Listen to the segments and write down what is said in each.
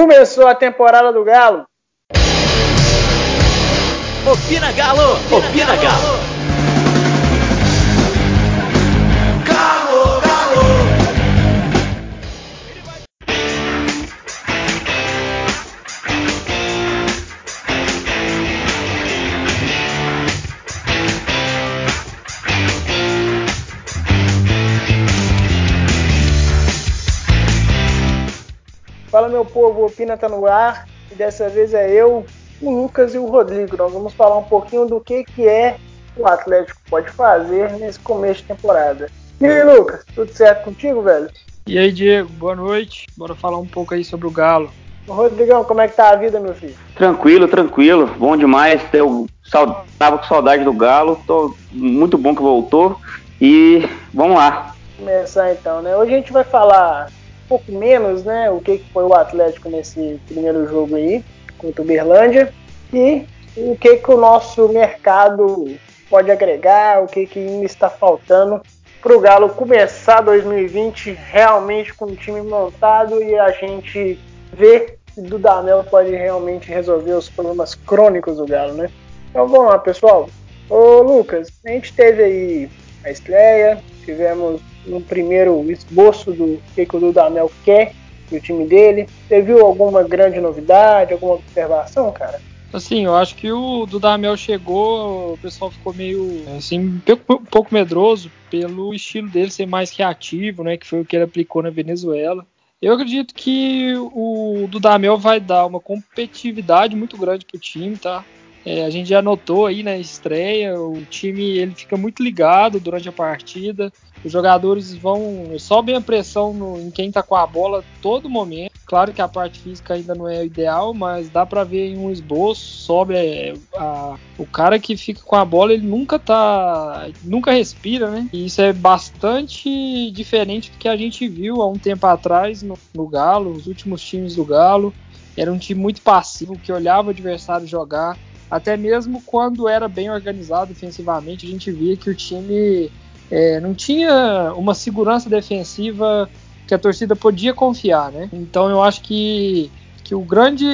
Começou a temporada do Galo. Opina Galo! Opina Galo! Galo, meu povo, Opina tá no ar e dessa vez é eu, o Lucas e o Rodrigo. Nós vamos falar um pouquinho do que, que é o Atlético pode fazer nesse começo de temporada. E aí, Lucas, tudo certo contigo, velho? E aí, Diego, boa noite. Bora falar um pouco aí sobre o Galo. Rodrigão, como é que tá a vida, meu filho? Tranquilo, tranquilo. Bom demais. Eu tava com saudade do Galo. Tô muito bom que voltou. E vamos lá. Começar então, né? Hoje a gente vai falar pouco menos, né? O que, foi o Atlético nesse primeiro jogo aí contra o Berlândia e o que, que o nosso mercado pode agregar, o que, que ainda está faltando para o Galo começar 2020 realmente com o time montado e a gente ver se Dudamel pode realmente resolver os problemas crônicos do Galo, né? Então vamos lá, pessoal. Ô Lucas, a gente teve aí a estreia, tivemos um primeiro esboço do que, que o Dudamel quer do time dele. Você viu alguma grande novidade, alguma observação, cara? Assim, eu acho que o Dudamel chegou, o pessoal ficou meio, assim, um pouco medroso pelo estilo dele ser mais reativo, né, que foi o que ele aplicou na Venezuela. Eu acredito que o Dudamel vai dar uma competitividade muito grande pro time, tá? É, a gente já notou aí na estreia, o time ele fica muito ligado durante a partida. Os jogadores vão sobem a pressão no, em quem tá com a bola todo momento. Claro que a parte física ainda não é ideal, mas dá para ver em um esboço, sobe é, a, o cara que fica com a bola, ele nunca tá, nunca respira, né? E isso é bastante diferente do que a gente viu há um tempo atrás no, no Galo, os últimos times do Galo. Era um time muito passivo que olhava o adversário jogar, até mesmo quando era bem organizado defensivamente, a gente via que o time é, não tinha uma segurança defensiva que a torcida podia confiar, né? Então eu acho que, que o grande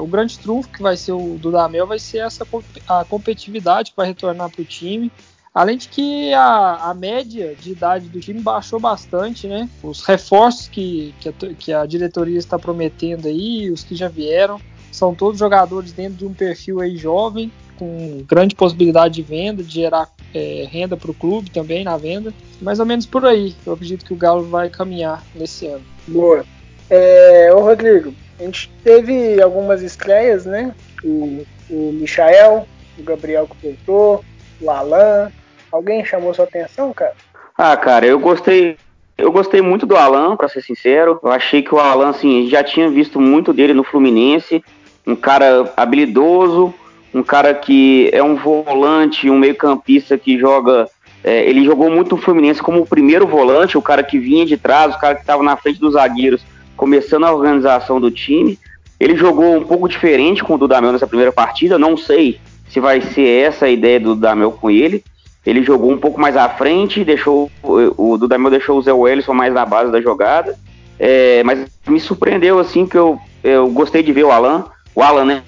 o grande trunfo que vai ser o Dudamel vai ser essa a competitividade que vai retornar para o time. Além de que a, a, média de idade do time baixou bastante, né? Os reforços que, que, a, que a diretoria está prometendo aí, os que já vieram, são todos jogadores dentro de um perfil aí jovem, com grande possibilidade de venda, de gerar é, renda para o clube também na venda. Mais ou menos por aí. Eu acredito que o Galo vai caminhar nesse ano. Boa. É, ô Rodrigo, a gente teve algumas estreias, né? O, o Michael, o Gabriel que voltou, o Alan. Alguém chamou sua atenção, cara? Ah, cara, eu gostei. Eu gostei muito do Alan, para ser sincero. Eu achei que o Alan, assim, já tinha visto muito dele no Fluminense. Um cara habilidoso, um cara que é um volante, um meio-campista que joga. É, ele jogou muito no Fluminense como o primeiro volante, o cara que vinha de trás, o cara que estava na frente dos zagueiros, começando a organização do time. Ele jogou um pouco diferente com o Dudamel nessa primeira partida, não sei se vai ser essa a ideia do Dudamel com ele. Ele jogou um pouco mais à frente, deixou o Dudamel deixou o Zé Wellison mais na base da jogada. É, mas me surpreendeu assim que eu, eu gostei de ver o Alan, o Alan, né?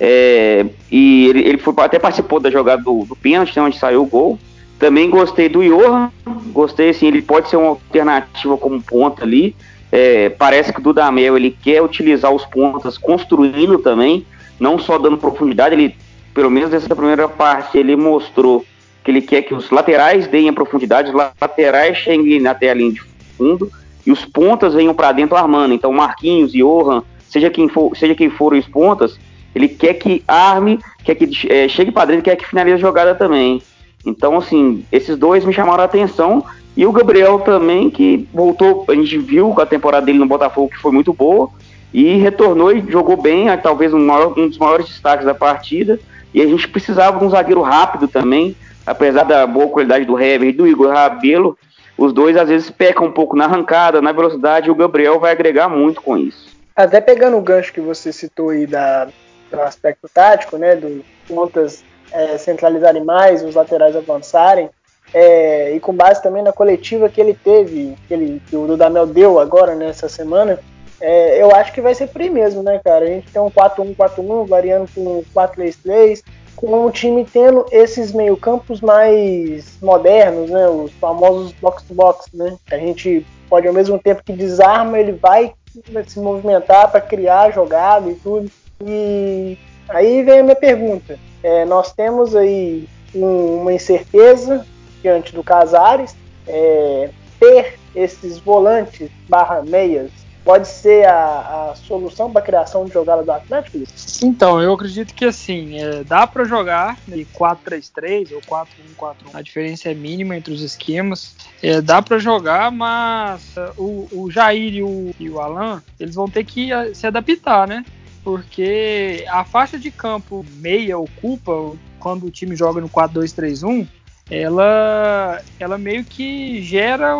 É, e ele, ele foi, até participou da jogada do, do pênalti, né, onde saiu o gol. Também gostei do Johan, gostei assim, ele pode ser uma alternativa como ponta ali. É, parece que o Dudamel ele quer utilizar os pontas construindo também, não só dando profundidade, ele, pelo menos nessa primeira parte, ele mostrou que ele quer que os laterais deem a profundidade, os laterais cheguem até a linha de fundo e os pontas venham para dentro armando. Então, Marquinhos, Johan, seja quem for, seja quem for os pontas, ele quer que arme, quer que é, chegue para dentro, quer que finalize a jogada também. Então, assim, esses dois me chamaram a atenção. E o Gabriel também, que voltou, a gente viu a temporada dele no Botafogo, que foi muito boa, e retornou e jogou bem, talvez um, maior, um dos maiores destaques da partida. E a gente precisava de um zagueiro rápido também, apesar da boa qualidade do Hever e do Igor Rabelo, os dois às vezes pecam um pouco na arrancada, na velocidade, e o Gabriel vai agregar muito com isso. Até pegando o gancho que você citou aí da, do aspecto tático, né, do pontas é, centralizarem mais, os laterais avançarem, é, e com base também na coletiva que ele teve, que, ele, que o Dudamel deu agora nessa semana, é, eu acho que vai ser por aí mesmo, né, cara? A gente tem um 4-1-4-1, variando com 4-3-3, com o time tendo esses meio-campos mais modernos, né? Os famosos box-to-box, né? A gente pode, ao mesmo tempo que desarma, ele vai se movimentar para criar jogada e tudo. E aí vem a minha pergunta. É, nós temos aí um, uma incerteza diante do Casares. É, ter esses volantes barra meias pode ser a, a solução para a criação de jogada do Atlético? Então, eu acredito que assim, é, dá para jogar de 4-3-3 ou 4-1-4-1. A diferença é mínima entre os esquemas. É, dá para jogar, mas uh, o, o Jair e o, e o Alan, eles vão ter que uh, se adaptar, né? Porque a faixa de campo meia ocupa quando o time joga no 4-2-3-1 ela, ela meio que gera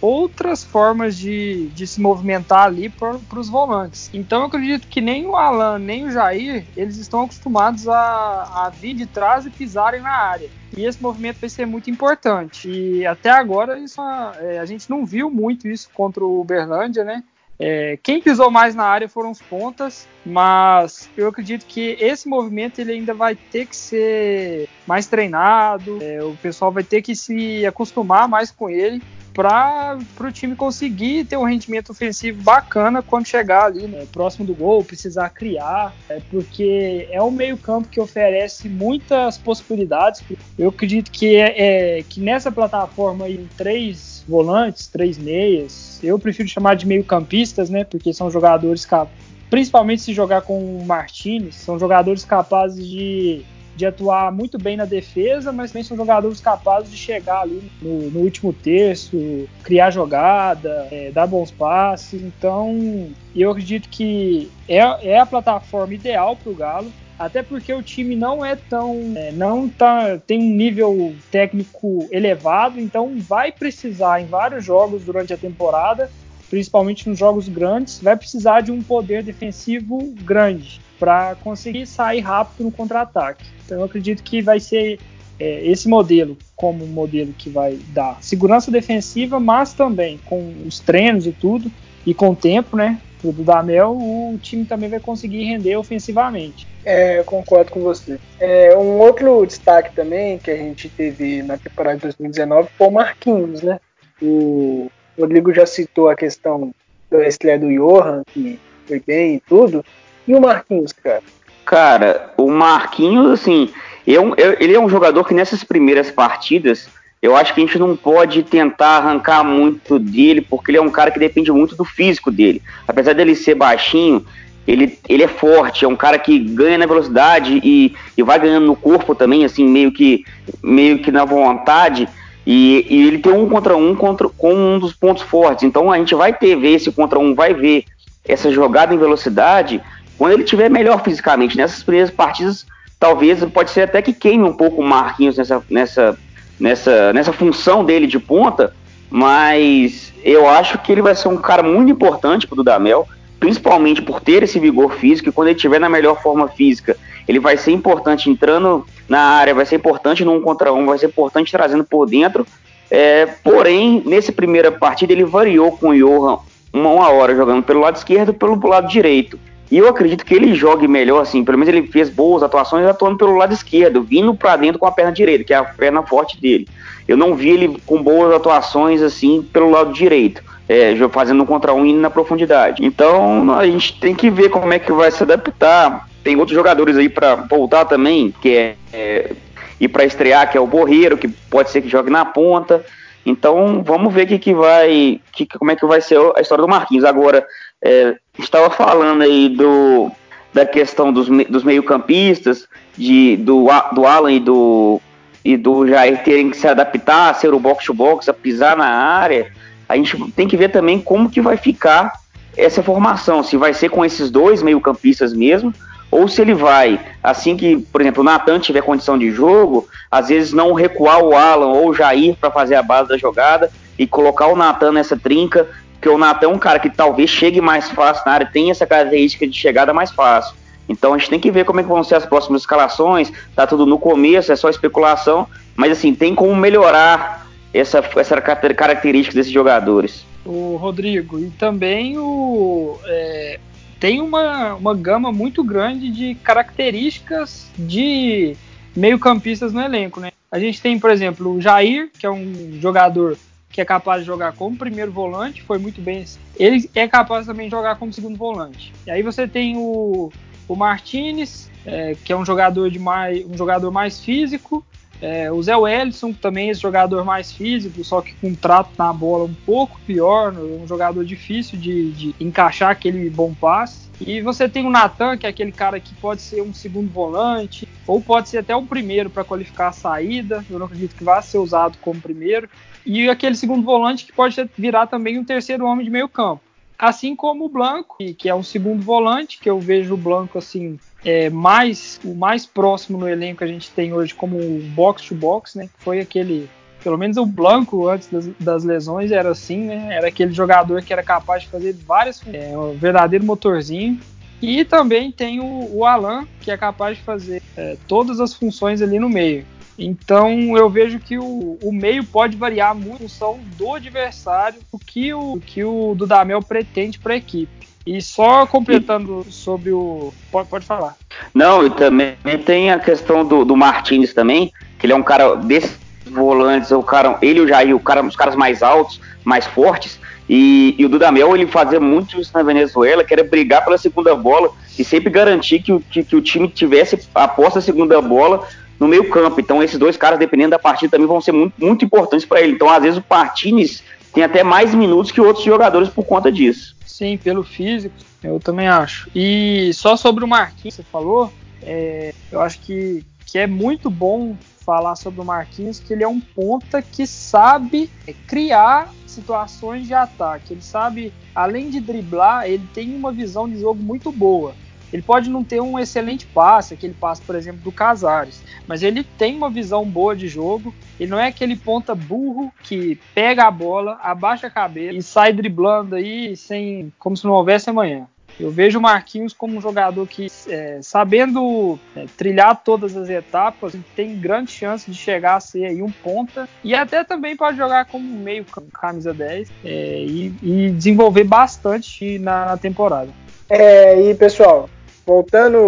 outras formas de, de se movimentar ali para os volantes. Então eu acredito que nem o Alan nem o Jair eles estão acostumados a, a vir de trás e pisarem na área. E esse movimento vai ser muito importante. E até agora isso, é, a gente não viu muito isso contra o Uberlândia, né? É, quem pisou mais na área foram os pontas, mas eu acredito que esse movimento ele ainda vai ter que ser mais treinado, é, o pessoal vai ter que se acostumar mais com ele para o time conseguir ter um rendimento ofensivo bacana quando chegar ali né, próximo do gol, precisar criar, é, porque é um meio campo que oferece muitas possibilidades. Eu acredito que, é, é que nessa plataforma em três volantes, três meias. Eu prefiro chamar de meio-campistas, né? Porque são jogadores capazes. Principalmente se jogar com o Martinez, são jogadores capazes de, de atuar muito bem na defesa, mas também são jogadores capazes de chegar ali no, no último terço, criar jogada, é, dar bons passes. Então, eu acredito que é, é a plataforma ideal para o Galo até porque o time não é tão é, não tá tem um nível técnico elevado, então vai precisar em vários jogos durante a temporada, principalmente nos jogos grandes, vai precisar de um poder defensivo grande para conseguir sair rápido no contra-ataque. Então eu acredito que vai ser é, esse modelo como um modelo que vai dar segurança defensiva, mas também com os treinos e tudo e com o tempo, né? do Dudamel, o time também vai conseguir render ofensivamente. É, eu concordo com você. É, um outro destaque também que a gente teve na temporada de 2019 foi o Marquinhos, né? O Rodrigo já citou a questão da estreia do Johan, que foi bem e tudo. E o Marquinhos, cara? Cara, o Marquinhos, assim, eu, eu, ele é um jogador que nessas primeiras partidas eu acho que a gente não pode tentar arrancar muito dele, porque ele é um cara que depende muito do físico dele. Apesar dele ser baixinho, ele, ele é forte, é um cara que ganha na velocidade e, e vai ganhando no corpo também, assim, meio que, meio que na vontade. E, e ele tem um contra um contra, com um dos pontos fortes. Então a gente vai ter ver esse contra um, vai ver essa jogada em velocidade quando ele tiver melhor fisicamente. Nessas primeiras partidas, talvez pode ser até que queime um pouco o Marquinhos nessa, nessa nessa, nessa função dele de ponta, mas eu acho que ele vai ser um cara muito importante para o Dudamel, principalmente por ter esse vigor físico, e quando ele estiver na melhor forma física, ele vai ser importante entrando na área, vai ser importante no um contra um, vai ser importante trazendo por dentro. É, porém, nessa primeira partida ele variou com o Johan uma, hora jogando pelo lado esquerdo pelo lado direito. E eu acredito que ele jogue melhor, assim, pelo menos ele fez boas atuações atuando pelo lado esquerdo, vindo para dentro com a perna direita, que é a perna forte dele. Eu não vi ele com boas atuações, assim, pelo lado direito, é, fazendo um contra um indo na profundidade. Então a gente tem que ver como é que vai se adaptar. Tem outros jogadores aí para voltar também, que é, é e para estrear, que é o Borreiro, que pode ser que jogue na ponta. Então vamos ver que, que vai, que, como é que vai ser a história do Marquinhos. Agora, é, estava falando aí do, da questão dos, dos meio-campistas, de, do, do Alan e do, e do Jair terem que se adaptar a ser o box-to-box, a pisar na área. A gente tem que ver também como que vai ficar essa formação, se vai ser com esses dois meio-campistas mesmo, ou se ele vai, assim que, por exemplo, o Natan tiver condição de jogo, às vezes não recuar o Alan ou o Jair para fazer a base da jogada e colocar o Natan nessa trinca porque o Natan é um cara que talvez chegue mais fácil na área, tem essa característica de chegada mais fácil. Então a gente tem que ver como é que vão ser as próximas escalações, tá tudo no começo, é só especulação, mas assim, tem como melhorar essa, essa característica desses jogadores. o Rodrigo. E também o, é, tem uma, uma gama muito grande de características de meio-campistas no elenco, né? A gente tem, por exemplo, o Jair, que é um jogador que é capaz de jogar como primeiro volante, foi muito bem. Ele é capaz também de jogar como segundo volante. E aí você tem o, o Martinez, é, que é um jogador de mais, um jogador mais físico. É, o Zé Wellison, também é jogador mais físico, só que com um trato na bola um pouco pior, um jogador difícil de, de encaixar aquele bom passe. E você tem o Natan, que é aquele cara que pode ser um segundo volante, ou pode ser até o primeiro para qualificar a saída. Eu não acredito que vá ser usado como primeiro. E aquele segundo volante que pode virar também um terceiro homem de meio campo. Assim como o Blanco, que é um segundo volante, que eu vejo o Blanco assim, é, mais, o mais próximo no elenco que a gente tem hoje como box to box, né? Que foi aquele pelo menos o Blanco antes das, das, lesões era assim, né? Era aquele jogador que era capaz de fazer várias, é, um verdadeiro motorzinho. E também tem o, o Alan, que é capaz de fazer é, todas as funções ali no meio. Então eu vejo que o, o meio pode variar muito em função do adversário, o que o, que o Dudamel pretende para a equipe. E só completando sobre o. Pode, pode falar. Não, e também tem a questão do, do Martins também, que ele é um cara desse volantes, o cara, ele e o Jair, o cara, os caras mais altos, mais fortes. E, e o Dudamel, ele fazia muito isso na Venezuela, que era brigar pela segunda bola e sempre garantir que o, que, que o time tivesse a posse da segunda bola no meio campo. Então esses dois caras, dependendo da partida, também vão ser muito, muito importantes para ele. Então às vezes o Martinez tem até mais minutos que outros jogadores por conta disso. Sim, pelo físico, eu também acho. E só sobre o Marquinhos, você falou, é, eu acho que, que é muito bom falar sobre o Marquinhos que ele é um ponta que sabe criar situações de ataque. Ele sabe, além de driblar, ele tem uma visão de jogo muito boa. Ele pode não ter um excelente passe, aquele passe, por exemplo, do Casares, mas ele tem uma visão boa de jogo. Ele não é aquele ponta burro que pega a bola, abaixa a cabeça e sai driblando aí sem como se não houvesse amanhã. Eu vejo o Marquinhos como um jogador que, é, sabendo é, trilhar todas as etapas, tem grande chance de chegar a ser aí um ponta e até também pode jogar como meio camisa 10 é, e, e, desenvolver bastante na, na temporada. É, e pessoal, voltando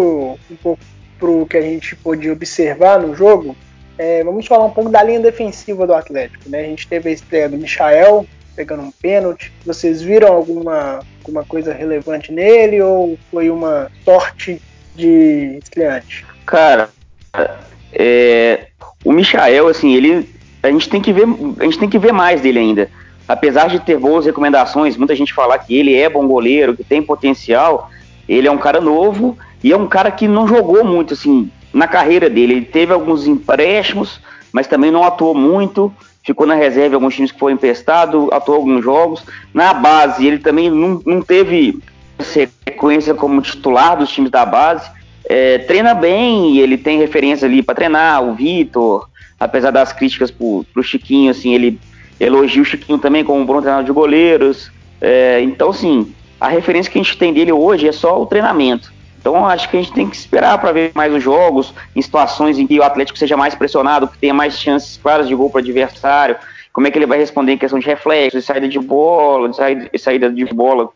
um pouco para o que a gente pôde observar no jogo, é, vamos falar um pouco da linha defensiva do Atlético. Né? A gente teve a estreia do Michael, pegando um pênalti. Vocês viram alguma, alguma coisa relevante nele ou foi uma sorte de estreante? Cara, é, o Michael, assim, ele a gente tem que ver a gente tem que ver mais dele ainda. Apesar de ter boas recomendações, muita gente falar que ele é bom goleiro, que tem potencial, ele é um cara novo e é um cara que não jogou muito assim na carreira dele. Ele teve alguns empréstimos, mas também não atuou muito ficou na reserva alguns times que foram emprestado, atuou alguns jogos. Na base, ele também não, não teve sequência como titular dos times da base. É, treina bem, ele tem referência ali para treinar, o Vitor, apesar das críticas pro, pro Chiquinho, assim, ele elogia o Chiquinho também como um bom treinador de goleiros. É, então, assim, a referência que a gente tem dele hoje é só o treinamento. Então acho que a gente tem que esperar para ver mais os jogos, em situações em que o Atlético seja mais pressionado, que tenha mais chances claras de gol para o adversário, como é que ele vai responder em questão de reflexo, de saída de bola, de saída, de, saída de bola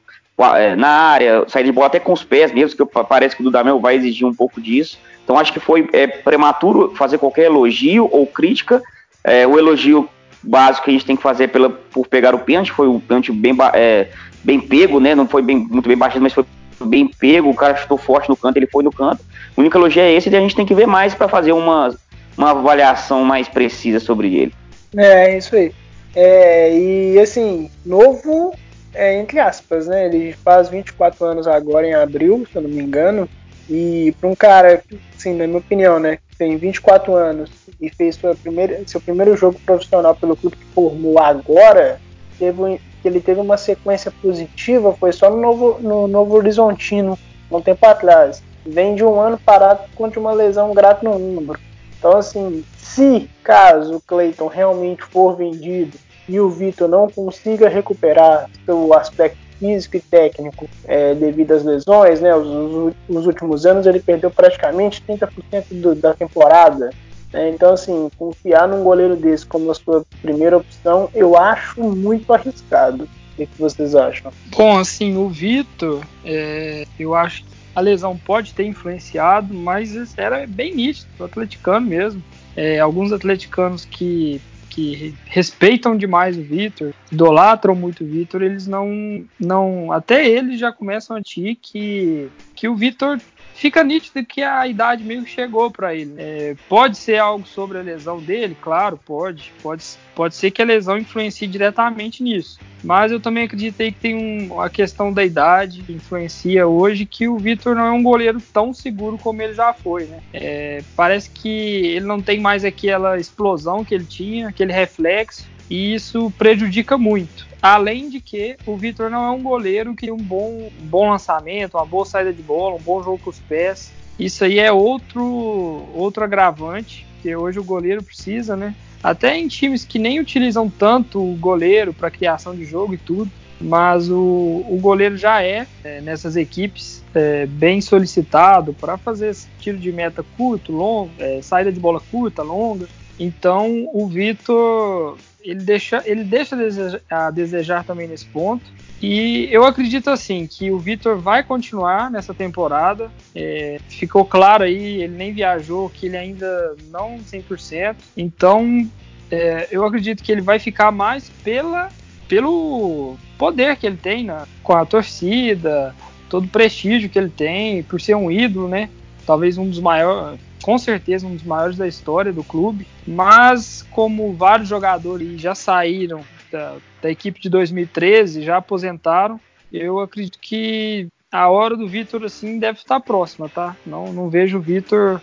é, na área, saída de bola até com os pés mesmo, que parece que o Dudamel vai exigir um pouco disso. Então acho que foi é, prematuro fazer qualquer elogio ou crítica. É, o elogio básico que a gente tem que fazer pela, por pegar o pênalti, foi o pênalti bem, é, bem pego, né? Não foi bem, muito bem baixado, mas foi bem pego, o cara chutou forte no canto, ele foi no canto. O único elogio é esse e a gente tem que ver mais para fazer uma, uma avaliação mais precisa sobre ele. É, isso aí. É, e assim, novo, é, entre aspas, né? Ele faz 24 anos agora em abril, se eu não me engano. E para um cara, assim, na minha opinião, né, que tem 24 anos e fez sua primeira, seu primeiro jogo profissional pelo clube que formou agora, teve, que ele teve uma sequência positiva foi só no Novo, no Novo Horizontino, um tempo atrás. Vem de um ano parado contra uma lesão grata no ombro. Então, assim, se caso o Clayton realmente for vendido e o Vitor não consiga recuperar seu aspecto físico e técnico é, devido às lesões, né? Os, os, nos últimos anos ele perdeu praticamente 30% do, da temporada. Né? Então, assim, confiar num goleiro desse como a sua primeira opção, eu acho muito arriscado. que, que vocês acham? Bom, assim, o Vitor, é, eu acho que a lesão pode ter influenciado, mas era bem nítido, o atleticano mesmo. É, alguns atleticanos que que respeitam demais o Vitor, idolatram muito o Vitor, eles não, não. Até eles já começam a ti que, que o Vitor fica nítido que a idade meio chegou para ele. É, pode ser algo sobre a lesão dele, claro, pode. Pode, pode ser que a lesão influencie diretamente nisso. Mas eu também acreditei que tem um, a questão da idade que influencia hoje, que o Vitor não é um goleiro tão seguro como ele já foi. Né? É, parece que ele não tem mais aquela explosão que ele tinha, aquele reflexo, e isso prejudica muito. Além de que o Vitor não é um goleiro que tem um bom, um bom lançamento, uma boa saída de bola, um bom jogo com os pés. Isso aí é outro, outro agravante que hoje o goleiro precisa, né? Até em times que nem utilizam tanto o goleiro para criação de jogo e tudo, mas o, o goleiro já é, é nessas equipes é, bem solicitado para fazer tiro de meta curto, longo, é, saída de bola curta, longa. Então o Vitor ele deixa, ele deixa a desejar, a desejar também nesse ponto. E eu acredito assim que o Vitor vai continuar nessa temporada. É, ficou claro aí, ele nem viajou, que ele ainda não 100%. Então é, eu acredito que ele vai ficar mais pela, pelo poder que ele tem na, com a torcida, todo o prestígio que ele tem, por ser um ídolo, né? Talvez um dos maiores, com certeza um dos maiores da história do clube, mas como vários jogadores já saíram da, da equipe de 2013, já aposentaram, eu acredito que a hora do Vitor assim deve estar próxima, tá? Não, não vejo o Vitor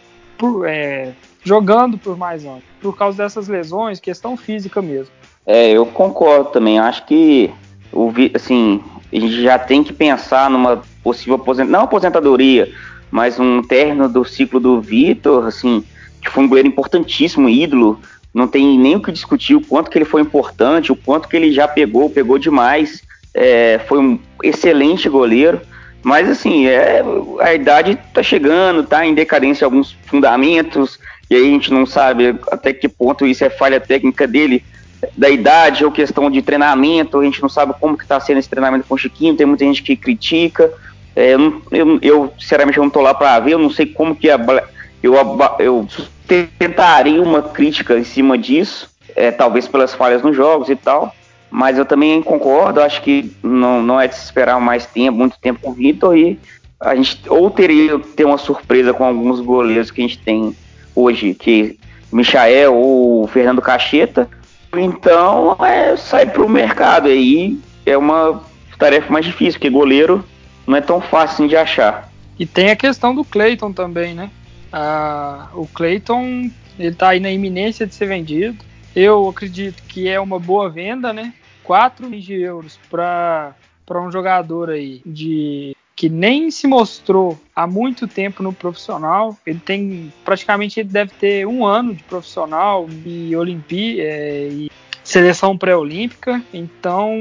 é, jogando por mais anos, por causa dessas lesões, questão física mesmo. É, eu concordo também. Acho que o assim a gente já tem que pensar numa possível aposentadoria, não aposentadoria, mas um término do ciclo do Vitor, assim, que foi um goleiro importantíssimo, ídolo, não tem nem o que discutir o quanto que ele foi importante, o quanto que ele já pegou, pegou demais, é, foi um excelente goleiro, mas assim, é, a idade tá chegando, tá em decadência alguns fundamentos, e aí a gente não sabe até que ponto isso é falha técnica dele, da idade ou questão de treinamento, a gente não sabe como que tá sendo esse treinamento com o Chiquinho, tem muita gente que critica, eu, eu, eu, sinceramente, eu não tô lá para ver, eu não sei como que a, eu, eu tentaria uma crítica em cima disso, é, talvez pelas falhas nos jogos e tal, mas eu também concordo, acho que não, não é de se esperar mais tempo, muito tempo com o Vitor e a gente ou teria ter uma surpresa com alguns goleiros que a gente tem hoje, que Michael ou Fernando Cacheta, então é sair para o mercado aí é uma tarefa mais difícil, porque goleiro não é tão fácil de achar. E tem a questão do Clayton também, né? Ah, o Clayton ele tá aí na iminência de ser vendido. Eu acredito que é uma boa venda, né? 4 milhões de euros para um jogador aí de que nem se mostrou há muito tempo no profissional. Ele tem praticamente ele deve ter um ano de profissional e Olimpí é, e seleção pré-olímpica. Então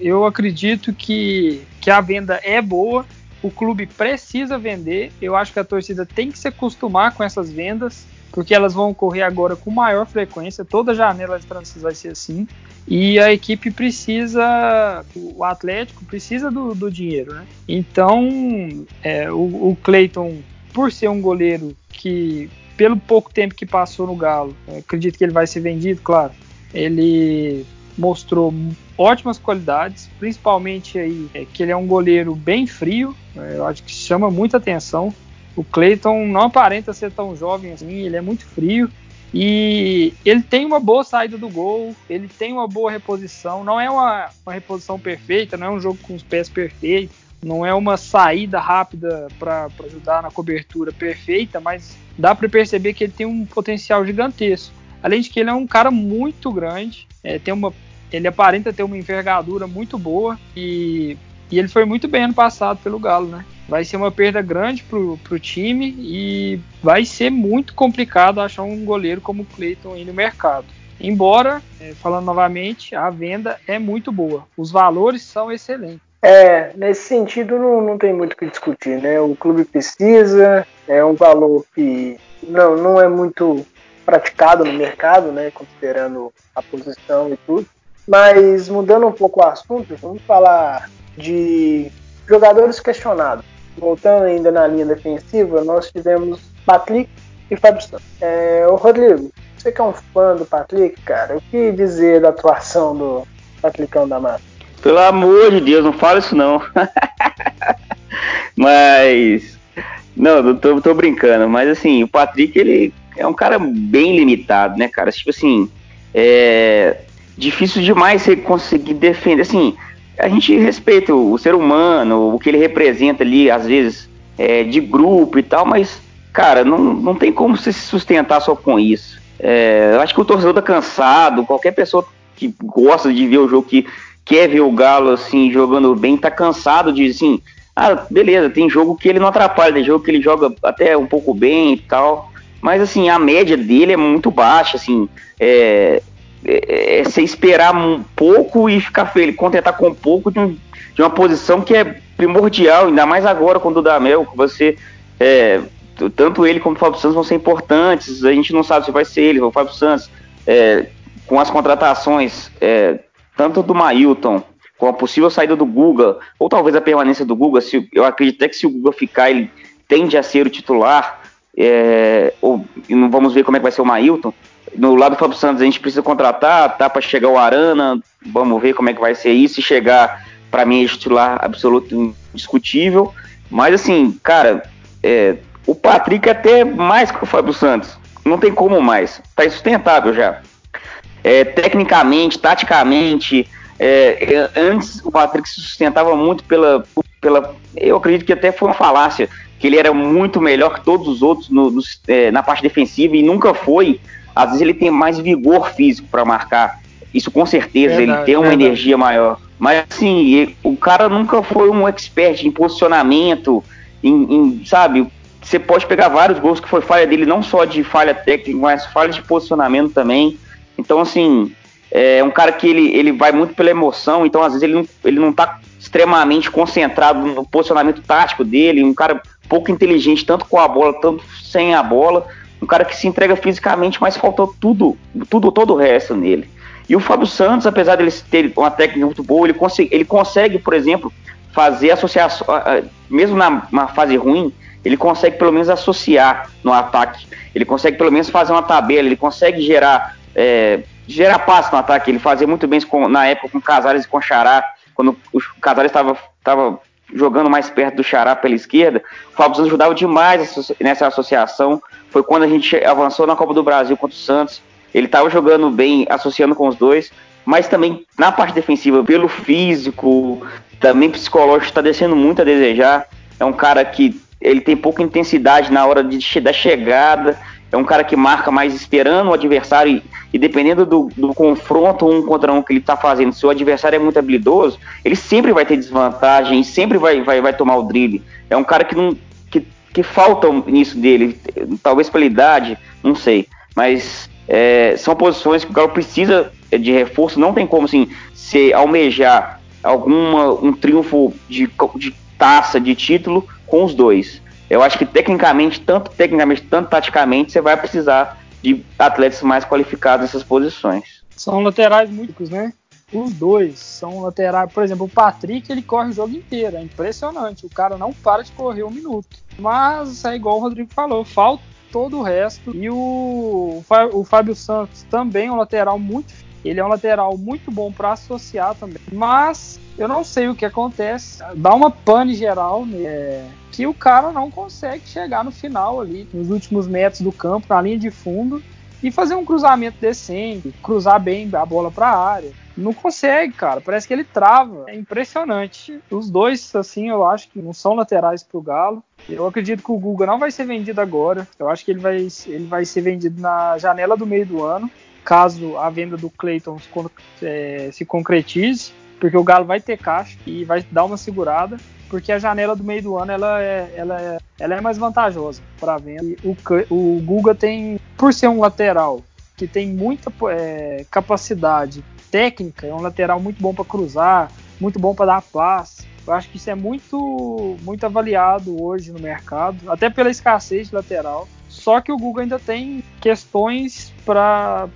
eu acredito que, que a venda é boa. O clube precisa vender. Eu acho que a torcida tem que se acostumar com essas vendas, porque elas vão ocorrer agora com maior frequência. Toda janela de transferência vai ser assim. E a equipe precisa, o Atlético precisa do, do dinheiro, né? Então, é, o, o Cleiton, por ser um goleiro que, pelo pouco tempo que passou no Galo, acredito que ele vai ser vendido, claro ele mostrou ótimas qualidades, principalmente aí é, que ele é um goleiro bem frio, né, eu acho que chama muita atenção. O Clayton não aparenta ser tão jovem assim, ele é muito frio e ele tem uma boa saída do gol, ele tem uma boa reposição, não é uma, uma reposição perfeita, não é um jogo com os pés perfeitos, não é uma saída rápida para ajudar na cobertura perfeita, mas dá para perceber que ele tem um potencial gigantesco. Além de que ele é um cara muito grande, é, tem uma, ele aparenta ter uma envergadura muito boa e, e ele foi muito bem ano passado pelo Galo, né? Vai ser uma perda grande pro, pro time e vai ser muito complicado achar um goleiro como o Cleiton aí no mercado. Embora, é, falando novamente, a venda é muito boa. Os valores são excelentes. É, nesse sentido não, não tem muito o que discutir, né? O clube precisa, é um valor que não, não é muito praticado no mercado, né, considerando a posição e tudo. Mas mudando um pouco o assunto, vamos falar de jogadores questionados. Voltando ainda na linha defensiva, nós tivemos Patrick e Fábio Santos. É, o Rodrigo, você que é um fã do Patrick, cara, o que dizer da atuação do Patricão da Mata? Pelo amor de Deus, não fala isso não. mas. Não, não tô, tô brincando, mas assim, o Patrick, ele é um cara bem limitado, né, cara? Tipo assim, é difícil demais você conseguir defender. Assim, a gente respeita o, ser humano, o que ele representa ali, às vezes, é, de grupo e tal, mas, cara, não, não tem como você se sustentar só com isso. É, eu acho que o torcedor tá cansado, qualquer pessoa que gosta de ver o jogo, que quer ver o Galo, assim, jogando bem, tá cansado de, assim, ah, beleza, tem jogo que ele não atrapalha, tem jogo que ele joga até um pouco bem e tal, mas, assim, a média dele é muito baixa, assim, é, é, é você esperar um pouco e ficar feliz, contentar com pouco de, um, de, uma posição que é primordial, ainda mais agora com o Dudamel, que você. É, tanto ele como o Fábio Santos vão ser importantes, a gente não sabe se vai ser ele ou o Fábio Santos. É, com as contratações, é, tanto do Mailton, com a possível saída do Guga, ou talvez a permanência do Guga, se, eu acredito até que se o Guga ficar, ele tende a ser o titular, é, não vamos ver como é que vai ser o Mailton, no lado do Fábio Santos, a gente precisa contratar, tá para chegar o Arana, vamos ver como é que vai ser isso. Se chegar, para mim, é titular absoluto indiscutível. Mas, assim, cara, é, o Patrick é até mais que o Fábio Santos. Não tem como mais. Tá insustentável já. É, tecnicamente, taticamente, é, é antes o Patrick se sustentava muito pela, pela. Eu acredito que até foi uma falácia, que ele era muito melhor que todos os outros no, no, é, na parte defensiva e nunca foi às vezes ele tem mais vigor físico para marcar. Isso com certeza, verdade, ele tem uma verdade. energia maior. Mas assim, o cara nunca foi um expert em posicionamento, em, em, sabe? Você pode pegar vários gols que foi falha dele, não só de falha técnica, mas falha de posicionamento também. Então, assim, é um cara que ele, ele vai muito pela emoção, então às vezes ele não, ele não tá extremamente concentrado no posicionamento tático dele, um cara pouco inteligente, tanto com a bola, tanto sem a bola um cara que se entrega fisicamente, mas faltou tudo, tudo, todo o resto nele. E o Fábio Santos, apesar dele ter uma técnica muito boa, ele consegue, ele consegue por exemplo, fazer associação, mesmo na, na fase ruim, ele consegue pelo menos associar no ataque. Ele consegue pelo menos fazer uma tabela, ele consegue gerar é, gerar passe no ataque. Ele fazia muito bem com, na época com Casares e com Xará, quando o Casares estava jogando mais perto do Xará pela esquerda, o Fábio Santos ajudava demais nessa associação. Foi quando a gente avançou na Copa do Brasil contra o Santos. Ele estava jogando bem, associando com os dois, mas também na parte defensiva, pelo físico, também psicológico, está descendo muito a desejar. É um cara que ele tem pouca intensidade na hora de, da chegada, é um cara que marca mais esperando o adversário e dependendo do, do, confronto um contra um que ele está fazendo, se o adversário é muito habilidoso, ele sempre vai ter desvantagem, sempre vai, vai, vai tomar o drible. É um cara que não que, que falta nisso dele, talvez pela idade, não sei, mas é, são posições que o Galo precisa de reforço, não tem como assim se almejar alguma um triunfo de, de taça, de título com os dois. Eu acho que tecnicamente, tanto tecnicamente, tanto taticamente, você vai precisar de atletas mais qualificados nessas posições. São laterais múltiplos, né? Os dois são laterais. Por exemplo, o Patrick ele corre o jogo inteiro. É impressionante. O cara não para de correr um minuto. Mas é igual o Rodrigo falou, falta todo o resto. E o, o Fábio Santos também é um lateral muito. Ele é um lateral muito bom para associar também. Mas eu não sei o que acontece. Dá uma pane geral. Né? Que o cara não consegue chegar no final ali, nos últimos metros do campo, na linha de fundo, e fazer um cruzamento decente, cruzar bem a bola para a área. Não consegue, cara. Parece que ele trava. É impressionante. Os dois, assim, eu acho que não são laterais pro Galo. Eu acredito que o Guga não vai ser vendido agora. Eu acho que ele vai, ele vai ser vendido na janela do meio do ano, caso a venda do Clayton é, se concretize, porque o Galo vai ter caixa e vai dar uma segurada porque a janela do meio do ano ela é, ela é, ela é mais vantajosa para venda. E o, o Guga tem, por ser um lateral que tem muita é, capacidade técnica, é um lateral muito bom para cruzar, muito bom para dar passe. Eu acho que isso é muito, muito avaliado hoje no mercado, até pela escassez de lateral. Só que o Google ainda tem questões para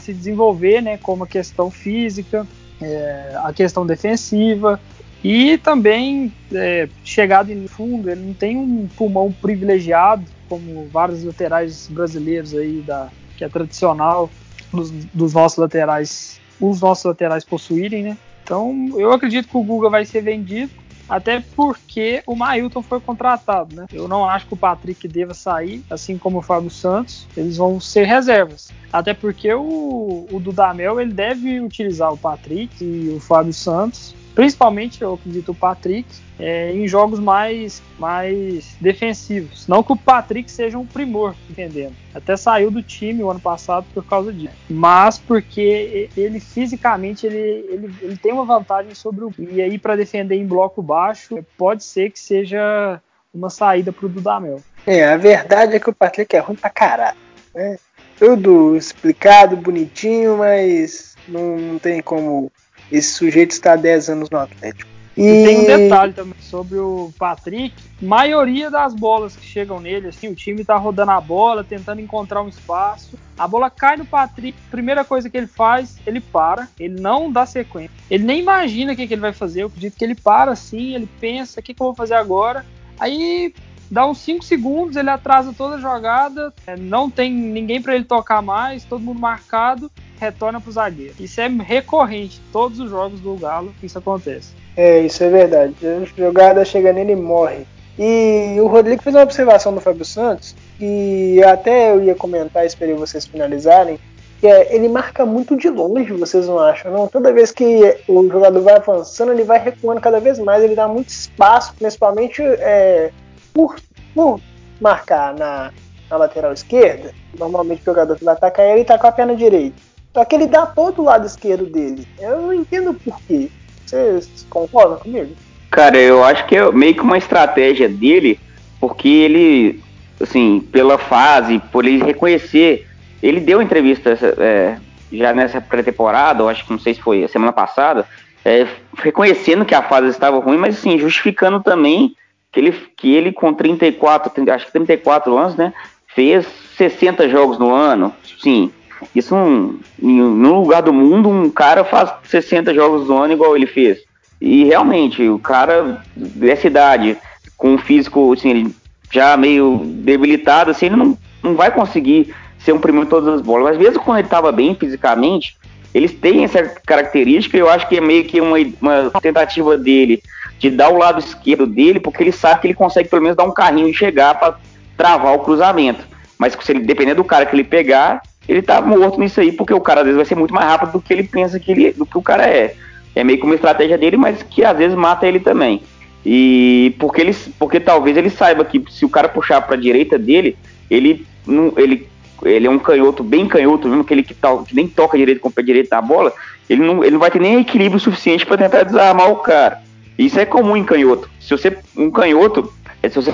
se desenvolver, né, como a questão física, é, a questão defensiva e também é, chegado em fundo. Ele não tem um pulmão privilegiado como vários laterais brasileiros aí da que é tradicional dos, dos nossos laterais, os nossos laterais possuírem, né? Então eu acredito que o Guga vai ser vendido até porque o Mailton foi contratado, né? Eu não acho que o Patrick deva sair, assim como o Fábio Santos, eles vão ser reservas. Até porque o, o Dudamel ele deve utilizar o Patrick e o Fábio Santos principalmente eu acredito o Patrick, é, em jogos mais, mais defensivos. Não que o Patrick seja um primor, entendendo. Até saiu do time o ano passado por causa disso. Mas porque ele fisicamente ele, ele, ele tem uma vantagem sobre o. E aí, para defender em bloco baixo, pode ser que seja uma saída para o Dudamel. É, a verdade é que o Patrick é ruim pra caralho. Né? Tudo explicado, bonitinho, mas não, não tem como esse sujeito está há 10 anos no Atlético. E... e... tem um detalhe também sobre o Patrick. Maioria das bolas que chegam nele, assim, o time tá rodando a bola, tentando encontrar um espaço. A bola cai no Patrick. Primeira coisa que ele faz, ele para. Ele não dá sequência. Ele nem imagina o que, que ele vai fazer. Eu acredito que ele para assim, ele pensa, o que, que eu vou fazer agora? Aí dá uns 5 segundos, ele atrasa toda a jogada, é, não tem ninguém para ele tocar mais, todo mundo marcado, retorna pro zagueiro. Isso é recorrente, todos os jogos do Galo isso acontece. É, isso é verdade. A jogada chega nele e morre. E o Rodrigo fez uma observação do Fábio Santos, e até eu ia comentar, esperei vocês finalizarem, que é, ele marca muito de longe, vocês não acham, não? Toda vez que o jogador vai avançando, ele vai recuando cada vez mais, ele dá muito espaço, principalmente é, por, por marcar na, na lateral esquerda, normalmente o jogador que vai atacar ele está com a perna direita. Só que ele dá todo o lado esquerdo dele. Eu não entendo por quê. Vocês concordam comigo? Cara, eu acho que é meio que uma estratégia dele, porque ele, assim, pela fase, por ele reconhecer. Ele deu entrevista é, já nessa pré-temporada, eu acho que não sei se foi a semana passada, é, reconhecendo que a fase estava ruim, mas assim, justificando também que ele, que ele com 34, acho que 34 anos, né, fez 60 jogos no ano, sim. Isso um, em lugar do mundo, um cara faz 60 jogos no ano igual ele fez. E realmente, o cara dessa idade, com um físico assim, já meio debilitado, assim, ele não, não vai conseguir ser um primeiro em todas as bolas. Mas mesmo quando ele estava bem fisicamente, eles têm essa característica, eu acho que é meio que uma, uma tentativa dele de dar o lado esquerdo dele, porque ele sabe que ele consegue pelo menos dar um carrinho e chegar para travar o cruzamento. Mas se ele depender do cara que ele pegar, ele tá morto nisso aí, porque o cara às vezes vai ser muito mais rápido do que ele pensa que ele, do que o cara é. É meio que uma estratégia dele, mas que às vezes mata ele também. E porque ele, porque talvez ele saiba que se o cara puxar para a direita dele, ele não, ele ele é um canhoto bem canhoto, mesmo que ele que, tal, que nem toca direito com o pé direito na bola, ele não, ele não vai ter nem equilíbrio suficiente para tentar desarmar o cara. Isso é comum em canhoto. Se você um canhoto, é, se você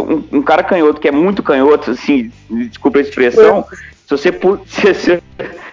um, um cara canhoto que é muito canhoto, assim, desculpa a expressão, se você se, se,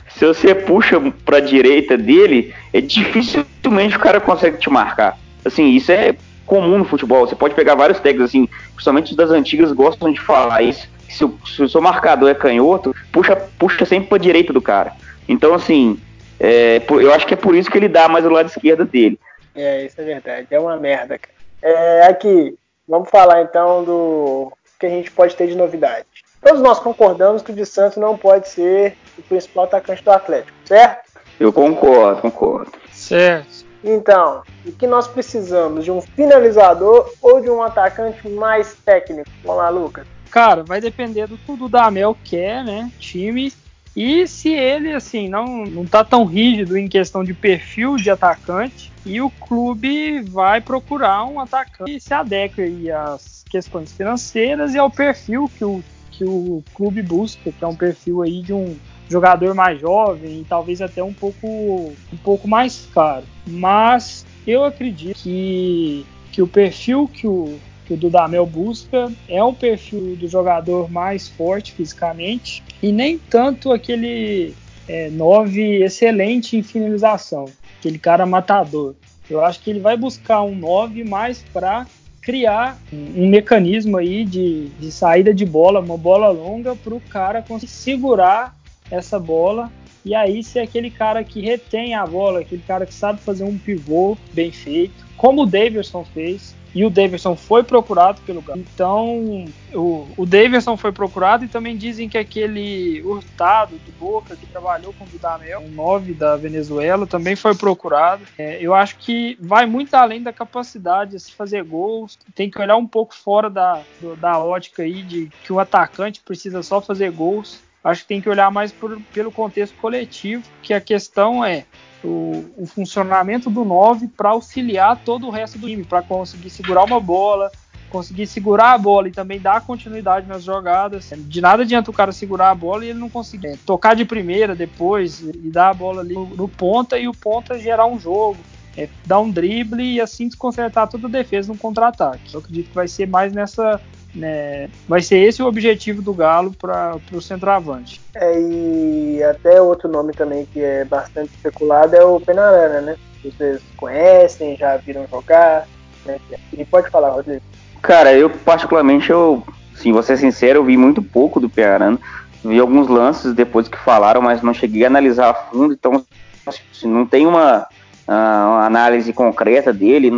se você puxa para direita dele, é dificilmente o cara consegue te marcar. Assim, isso é comum no futebol. Você pode pegar vários técnicos, assim, principalmente das antigas gostam de falar isso. Se o, se o seu marcador é canhoto, puxa, puxa sempre para direita do cara. Então, assim, é, eu acho que é por isso que ele dá mais o lado esquerdo dele. É, isso é verdade. É uma merda, cara. É, aqui, vamos falar então do que a gente pode ter de novidade. Todos nós concordamos que o de Santos não pode ser o principal atacante do Atlético, certo? Eu concordo, concordo. Certo. Então, o que nós precisamos? De um finalizador ou de um atacante mais técnico? Vamos lá, Lucas. Cara, vai depender do tudo da Mel quer, né? Time e se ele, assim, não, não tá tão rígido em questão de perfil de atacante, e o clube vai procurar um atacante que se adeque às questões financeiras e ao perfil que o, que o clube busca, que é um perfil aí de um jogador mais jovem e talvez até um pouco, um pouco mais caro. Mas eu acredito que, que o perfil que o, que o Dudamel busca é o perfil do jogador mais forte fisicamente e nem tanto aquele é, 9 excelente em finalização, aquele cara matador. Eu acho que ele vai buscar um 9 mais para criar um mecanismo aí de, de saída de bola, uma bola longa, para o cara conseguir segurar essa bola e aí ser aquele cara que retém a bola, aquele cara que sabe fazer um pivô bem feito, como o Davidson fez. E o Davidson foi procurado pelo Galo. Então, o, o Davidson foi procurado e também dizem que aquele Hurtado do Boca, que trabalhou com o Dudamel, um 9 da Venezuela, também foi procurado. É, eu acho que vai muito além da capacidade de se fazer gols. Tem que olhar um pouco fora da, da ótica aí de que o atacante precisa só fazer gols acho que tem que olhar mais por, pelo contexto coletivo, que a questão é o, o funcionamento do 9 para auxiliar todo o resto do time, para conseguir segurar uma bola, conseguir segurar a bola e também dar continuidade nas jogadas. De nada adianta o cara segurar a bola e ele não conseguir é, tocar de primeira depois e dar a bola ali no, no ponta e o ponta gerar um jogo. É, dar um drible e assim desconcertar toda a defesa no contra-ataque. Eu acredito que vai ser mais nessa, né, vai ser esse o objetivo do Galo para o centroavante. É, e até outro nome também que é bastante especulado é o Penarana, né? Vocês conhecem, já viram jogar, né? E pode falar, Rodrigo. Cara, eu particularmente, eu, sim, vou ser sincero, eu vi muito pouco do Penarana. Vi alguns lances depois que falaram, mas não cheguei a analisar a fundo, então assim, não tem uma, ah, uma análise concreta dele,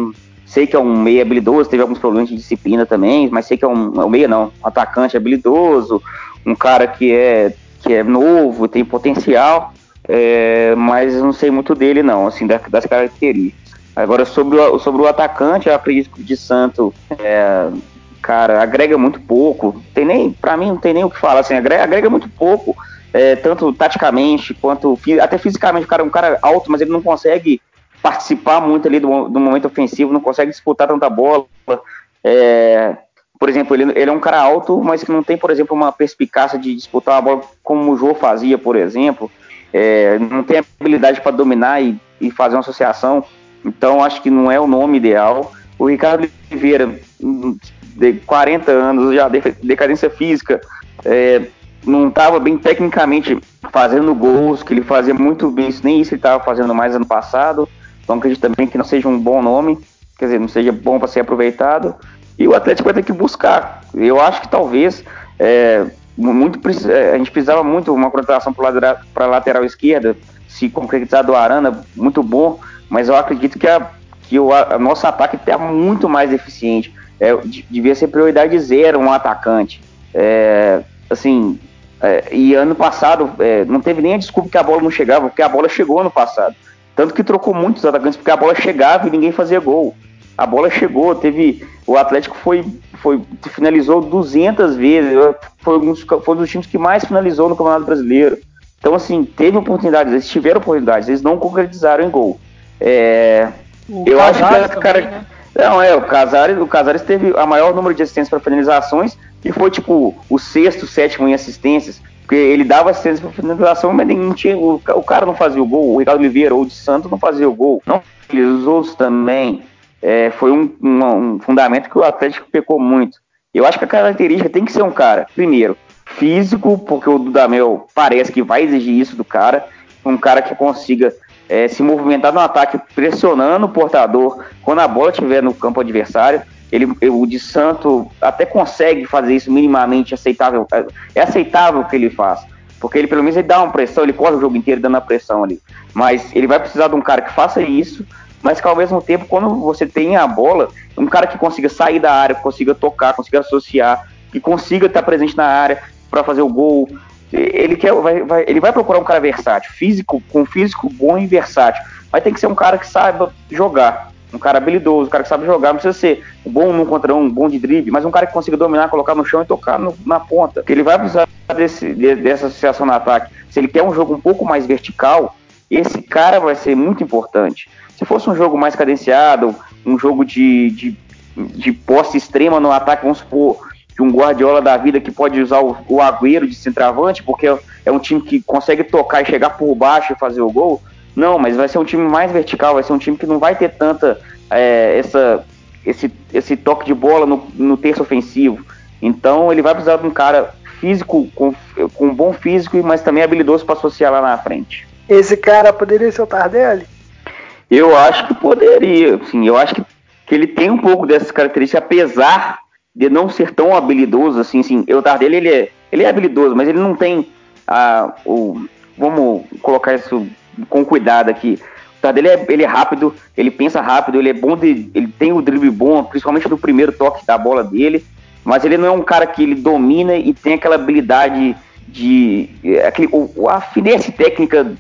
Sei que é um meio habilidoso, teve alguns problemas de disciplina também, mas sei que é um, é um meio não, um atacante habilidoso, um cara que é, que é novo, tem potencial, é, mas não sei muito dele não, assim, das, das características. Agora, sobre o, sobre o atacante, eu acredito que o de Santo, é, cara, agrega muito pouco. Tem nem, para mim, não tem nem o que falar, assim, agrega, agrega muito pouco, é, tanto taticamente quanto até fisicamente. O cara é um cara alto, mas ele não consegue participar muito ali do, do momento ofensivo, não consegue disputar tanta bola. É, por exemplo, ele, ele é um cara alto, mas que não tem, por exemplo, uma perspicácia de disputar uma bola como o Jô fazia, por exemplo. É, não tem habilidade para dominar e, e, fazer uma associação. Então, acho que não é o nome ideal. O Ricardo Oliveira, de 40 anos, já de, decadência física, é, não estava bem tecnicamente fazendo gols, que ele fazia muito bem, nem isso ele estava fazendo mais ano passado. Então acredito também que não seja um bom nome, quer dizer, não seja bom para ser aproveitado. E o Atlético vai ter que buscar. Eu acho que talvez é, muito é, a gente precisava muito uma contratação para lateral, lateral esquerda, se concretizar do Arana, muito bom, mas eu acredito que a, que o a, nosso ataque está muito mais eficiente. É, devia ser prioridade zero um atacante. É, assim, é, e ano passado é, não teve nem a desculpa que a bola não chegava, porque a bola chegou ano passado. Tanto que trocou muitos atacantes, porque a bola chegava e ninguém fazia gol. A bola chegou, teve. O Atlético foi, foi finalizou 200 vezes, foi um, dos, foi um dos times que mais finalizou no Campeonato Brasileiro. Então, assim, teve oportunidades, eles tiveram oportunidades, eles não concretizaram em gol. É, eu acho que também, cara. Né? Não, é, o Casares, o Casares teve a maior número de assistências para finalizações e foi tipo o sexto, sétimo em assistências. Porque ele dava assistência para finalização, mas ninguém tinha, o, o, cara não fazia o gol. O Ricardo Oliveira ou de Santos não fazia o gol. Não, os outros também. É, foi um, um, um, fundamento que o Atlético pecou muito. Eu acho que a característica tem que ser um cara, primeiro, físico, porque o Dudamel parece que vai exigir isso do cara. Um cara que consiga é, se movimentar no ataque, pressionando o portador quando a bola estiver no campo adversário ele, o de Santo até consegue fazer isso minimamente aceitável. É aceitável o que ele faz. Porque ele pelo menos ele dá uma pressão, ele corre o jogo inteiro dando a pressão ali. Mas ele vai precisar de um cara que faça isso, mas que ao mesmo tempo, quando você tem a bola, um cara que consiga sair da área, consiga tocar, consiga associar, que consiga estar presente na área para fazer o gol. Ele quer, vai, vai, ele vai procurar um cara versátil, físico, com físico bom e versátil. Mas tem que ser um cara que saiba jogar um cara habilidoso, um cara que sabe jogar, não precisa ser bom num contra um, bom de drible, mas um cara que consiga dominar, colocar no chão e tocar no, na ponta. Que ele vai precisar desse, de, dessa associação no ataque. Se ele quer um jogo um pouco mais vertical, esse cara vai ser muito importante. Se fosse um jogo mais cadenciado, um jogo de, de, de posse extrema no ataque, vamos supor, que um Guardiola da vida que pode usar o, o Agüero de centroavante, porque é um time que consegue tocar e chegar por baixo e fazer o gol, não, mas vai ser um time mais vertical, vai ser um time que não vai ter tanta é, essa, esse, esse toque de bola no, no terço ofensivo. Então ele vai precisar de um cara físico, com, com um bom físico, mas também habilidoso para associar lá na frente. Esse cara poderia ser o Tardelli? Eu acho que poderia, sim. Eu acho que que ele tem um pouco dessas características, apesar de não ser tão habilidoso assim, sim. O Tardelli ele é, ele é habilidoso, mas ele não tem a, o, vamos colocar isso com cuidado aqui. O Tardelli é, ele é rápido, ele pensa rápido, ele é bom de, ele tem o drible bom, principalmente no primeiro toque da bola dele, mas ele não é um cara que ele domina e tem aquela habilidade de aquele, a finesse técnica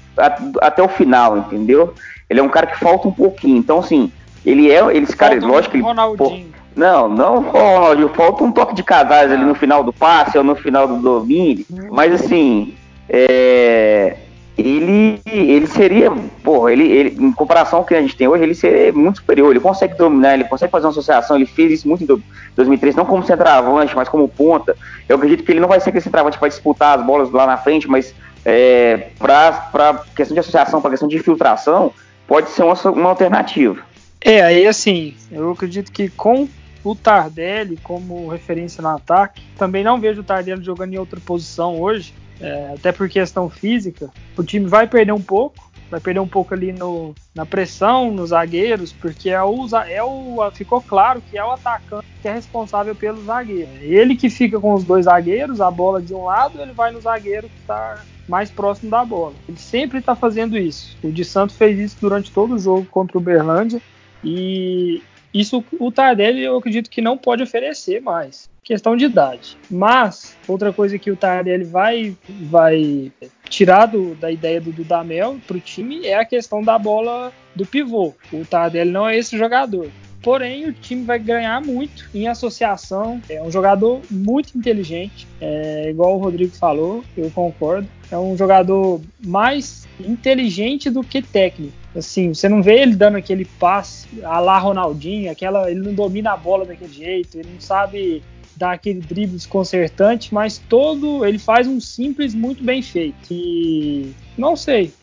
até o final, entendeu? Ele é um cara que falta um pouquinho. Então, assim, ele é. Eles, cara, um lógico que ele. Ronaldinho. Não, não, Ronaldinho, falta um toque de casais ali no final do passe ou no final do domínio. Mas assim, é, ele, seria, porra, ele, ele, em comparação ao que a gente tem hoje, ele seria muito superior. Ele consegue dominar, ele consegue fazer uma associação. Ele fez isso muito em 2003, não como centroavante, mas como ponta. Eu acredito que ele não vai ser aquele centroavante para disputar as bolas lá na frente, mas é, para questão de associação, para questão de infiltração, pode ser uma, uma alternativa. É, aí assim, eu acredito que com o Tardelli como referência no ataque. Também não vejo o Tardelli jogando em outra posição hoje, é, até por questão física. O time vai perder um pouco, vai perder um pouco ali no, na pressão, nos zagueiros, porque é o, é o, ficou claro que é o atacante que é responsável pelo zagueiro. Ele que fica com os dois zagueiros, a bola de um lado, ele vai no zagueiro que está mais próximo da bola. Ele sempre está fazendo isso. O de Santos fez isso durante todo o jogo contra o Berlândia. E isso o Tardelli eu acredito que não pode oferecer mais. Questão de idade. Mas, outra coisa que o Tardelli vai, vai tirar do, da ideia do Dudamel para o time é a questão da bola do pivô. O Tardelli não é esse jogador. Porém, o time vai ganhar muito em associação. É um jogador muito inteligente, é, igual o Rodrigo falou, eu concordo. É um jogador mais inteligente do que técnico. Assim, você não vê ele dando aquele passe a lá Ronaldinho, aquela, ele não domina a bola daquele jeito, ele não sabe dar aquele drible desconcertante, mas todo ele faz um simples muito bem feito. E não sei,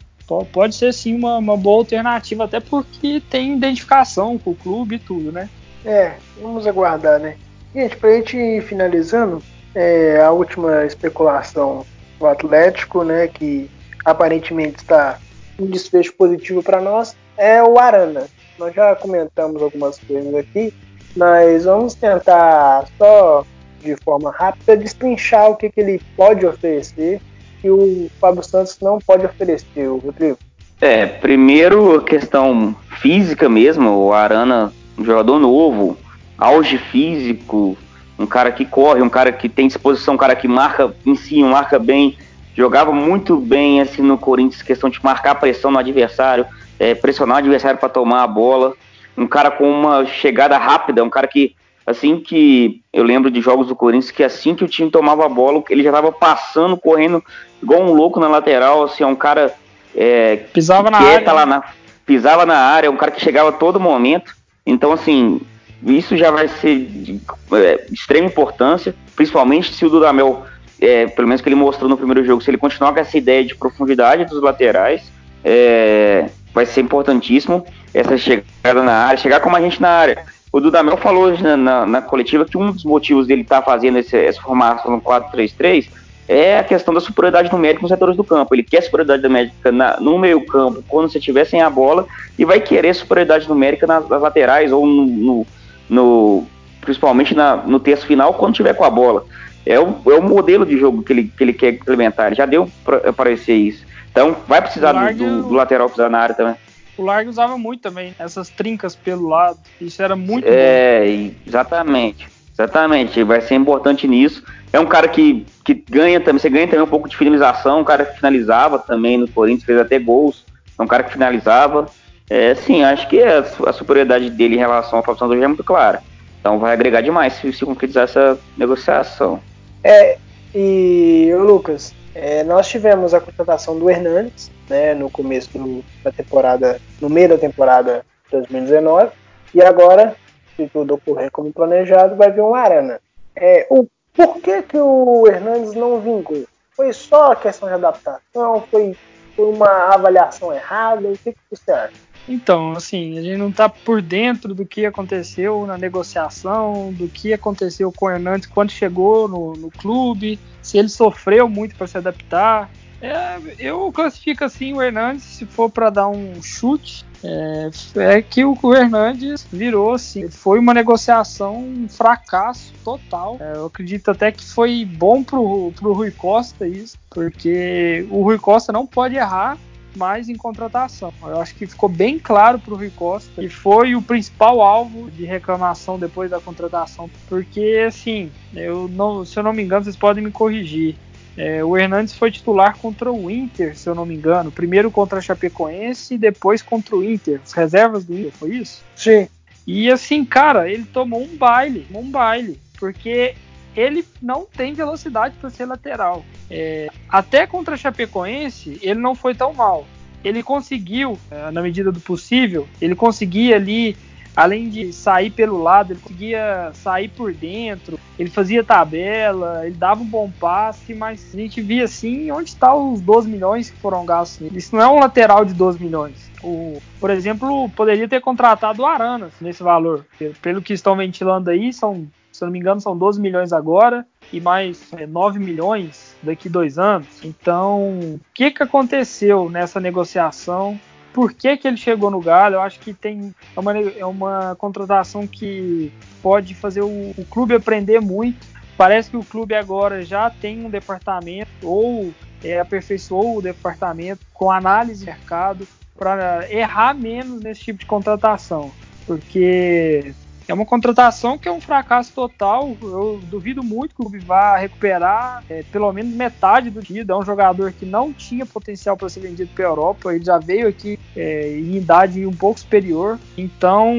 pode ser sim uma, uma boa alternativa, até porque tem identificação com o clube e tudo, né? É, vamos aguardar, né? Gente, pra gente ir finalizando, é, a última especulação do Atlético, né, que aparentemente está um desfecho positivo para nós é o Arana. Nós já comentamos algumas coisas aqui, mas vamos tentar só de forma rápida destrinchar o que, que ele pode oferecer que o Fábio Santos não pode oferecer, Rodrigo. É, primeiro questão física mesmo, o Arana, um jogador novo, auge físico, um cara que corre, um cara que tem disposição, um cara que marca em si, marca bem, jogava muito bem assim no Corinthians, questão de marcar pressão no adversário, é, pressionar o adversário para tomar a bola. Um cara com uma chegada rápida, um cara que assim que eu lembro de jogos do Corinthians que assim que o time tomava a bola, ele já estava passando, correndo igual um louco na lateral, assim, é um cara é, pisava na área, lá na, pisava na área, é um cara que chegava a todo momento. Então assim, isso já vai ser de é, extrema importância, principalmente se o Dudamel é, pelo menos que ele mostrou no primeiro jogo, se ele continuar com essa ideia de profundidade dos laterais, é, vai ser importantíssimo essa chegada na área, chegar como a gente na área. O Dudamel falou hoje na, na, na, coletiva que um dos motivos dele estar tá fazendo esse, essa formação no 4-3-3 é a questão da superioridade numérica nos setores do campo. Ele quer superioridade numérica na, no meio campo, quando você tiver sem a bola, e vai querer superioridade numérica nas, nas laterais ou no, no, no principalmente na, no terço final, quando tiver com a bola. É o, é o modelo de jogo que ele, que ele quer implementar. Ele já deu para aparecer isso. Então vai precisar do, do, do, lateral pisar na área também. O Largue usava muito também essas trincas pelo lado. Isso era muito É, bom. exatamente. Exatamente. Vai ser importante nisso. É um cara que, que ganha também. Você ganha também um pouco de finalização. Um cara que finalizava também no Corinthians, fez até gols. É um cara que finalizava. É, sim, acho que a, a superioridade dele em relação à Fábio hoje é muito clara. Então vai agregar demais se, se concretizar essa negociação. É, e Lucas, é, nós tivemos a contratação do Hernandes, né, no começo do, da temporada, no meio da temporada 2019, e agora, se tudo ocorrer como planejado, vai vir um Arana. É, o, por que, que o Hernandes não vingou? Foi só a questão de adaptação? Foi, foi uma avaliação errada? O que, que você acha? Então, assim, a gente não está por dentro do que aconteceu na negociação, do que aconteceu com o Hernandes quando chegou no, no clube, se ele sofreu muito para se adaptar. É, eu classifico assim o Hernandes, se for para dar um chute, é, é, que o Hernandes virou assim. Foi uma negociação, um fracasso total. É, eu acredito até que foi bom pro, pro Rui Costa isso, porque o Rui Costa não pode errar mais em contratação. Eu acho que ficou bem claro para o Rui Costa que foi o principal alvo de reclamação depois da contratação, porque assim, eu não, se eu não me engano, vocês podem me corrigir. É, o Hernandes foi titular contra o Inter, se eu não me engano. Primeiro contra a Chapecoense e depois contra o Inter. As reservas do Inter, foi isso? Sim. E assim, cara, ele tomou um baile, um baile, porque ele não tem velocidade para ser lateral. É, até contra a Chapecoense, ele não foi tão mal. Ele conseguiu, é, na medida do possível, ele conseguia ali além de sair pelo lado, ele conseguia sair por dentro, ele fazia tabela, ele dava um bom passe, mas a gente via assim onde está os 12 milhões que foram gastos. Isso não é um lateral de 12 milhões. O, por exemplo, poderia ter contratado o Aranas nesse valor. Pelo que estão ventilando aí, são, se eu não me engano, são 12 milhões agora e mais é, 9 milhões daqui dois anos. Então, o que, que aconteceu nessa negociação? por que, que ele chegou no Galo. Eu acho que tem é uma, é uma contratação que pode fazer o, o clube aprender muito. Parece que o clube agora já tem um departamento ou é, aperfeiçoou o departamento com análise de mercado para errar menos nesse tipo de contratação. Porque é uma contratação que é um fracasso total. Eu duvido muito que o clube vá recuperar é, pelo menos metade do que É um jogador que não tinha potencial para ser vendido para a Europa. Ele já veio aqui é, em idade um pouco superior. Então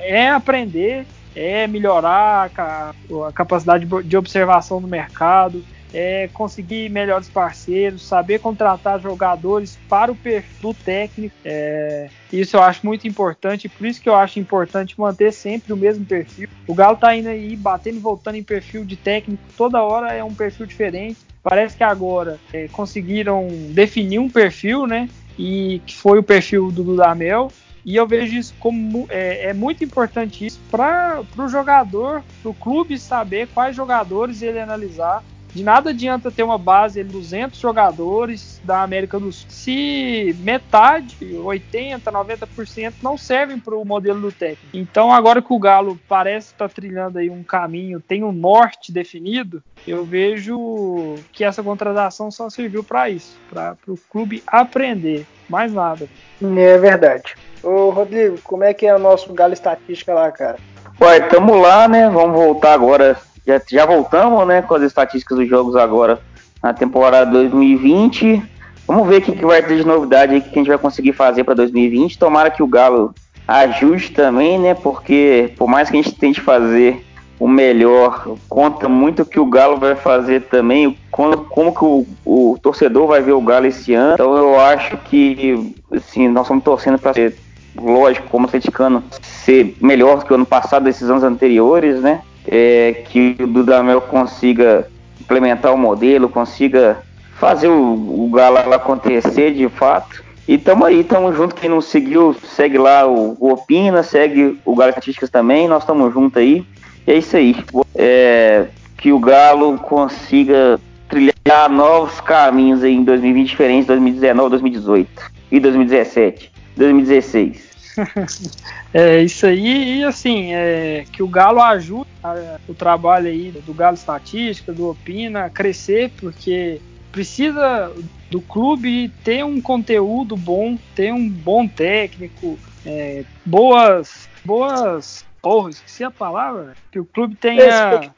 é aprender, é melhorar a, a capacidade de observação no mercado é conseguir melhores parceiros, saber contratar jogadores para o perfil técnico. É, isso eu acho muito importante, por isso que eu acho importante manter sempre o mesmo perfil. O Galo tá indo aí batendo e voltando em perfil de técnico, toda hora é um perfil diferente. Parece que agora é, conseguiram definir um perfil, né? E que foi o perfil do Dudamel. E eu vejo isso como é, é muito importante isso para o jogador, para o clube saber quais jogadores ele analisar de nada adianta ter uma base de 200 jogadores da América do Sul se metade, 80, 90% não servem para o modelo do técnico. Então, agora que o Galo parece estar tá trilhando aí um caminho, tem um norte definido, eu vejo que essa contratação só serviu para isso, para o clube aprender, mais nada. É verdade. Ô, Rodrigo, como é que é o nosso Galo Estatística lá, cara? Ué, tamo lá, né? Vamos voltar agora já, já voltamos, né, com as estatísticas dos jogos agora na temporada 2020. Vamos ver o que, que vai ter de novidade aí que a gente vai conseguir fazer para 2020. Tomara que o Galo ajuste também, né? Porque por mais que a gente tente fazer o melhor, conta muito o que o Galo vai fazer também, como, como que o, o, torcedor vai ver o Galo esse ano. Então eu acho que assim, nós estamos torcendo para ser, lógico, como atleticano, ser melhor que o ano passado, desses anos anteriores, né? É, que o Dudamel consiga implementar o modelo, consiga fazer o, o Galo acontecer de fato. E tamo aí, tamo junto. Quem não seguiu, segue lá o, o Opina, segue o Galo Estatísticas também. Nós estamos juntos aí. E é isso aí. É, que o Galo consiga trilhar novos caminhos em 2020 diferentes 2019, 2018 e 2017, 2016. é isso aí, e assim, é, que o Galo ajude a, o trabalho aí do Galo Estatística, do Opina, a crescer, porque precisa do clube ter um conteúdo bom, ter um bom técnico, é, boas, boas, porra, esqueci a palavra, que o clube tenha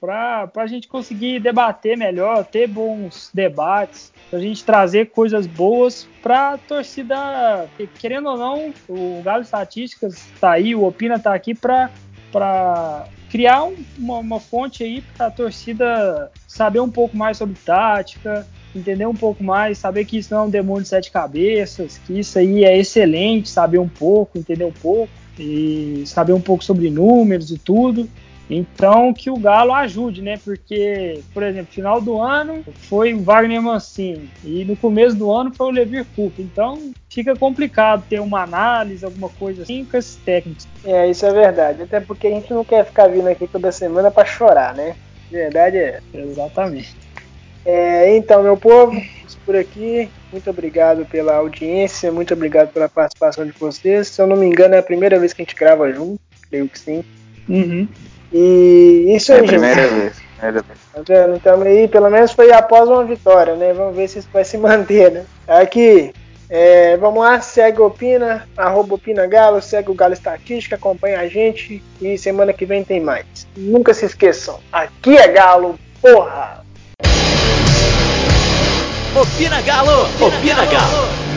para a gente conseguir debater melhor, ter bons debates, a gente trazer coisas boas para a torcida. Querendo ou não, o Galo Estatísticas está aí, o Opina está aqui para criar um, uma, uma, fonte aí para a torcida saber um pouco mais sobre tática, entender um pouco mais, saber que isso não é um demônio de sete cabeças, que isso aí é excelente, saber um pouco, entender um pouco e saber um pouco sobre números e tudo. Então que o Galo ajude, né? Porque, por exemplo, final do ano foi o Wagner Mancini e no começo do ano foi o Levir Coupe. Então fica complicado ter uma análise, alguma coisa assim com esses técnicos. É, isso é verdade. Até porque a gente não quer ficar vindo aqui toda semana para chorar, né? Verdade é. Exatamente. É, então, meu povo, por aqui. Muito obrigado pela audiência, muito obrigado pela participação de vocês. Se eu não me engano, é a primeira vez que a gente grava junto, creio que sim. Uhum. E isso É aí, a primeira gente. vez. Primeira vez. Tá vendo? Então aí, pelo menos foi após uma vitória, né? Vamos ver se isso vai se manter, né? Aqui, é, vamos lá, segue o Opina, arroba Opina Galo, segue o Galo Estatística, acompanha a gente e semana que vem tem mais. Nunca se esqueçam, aqui é Galo, porra! Opina Galo! Opina Galo!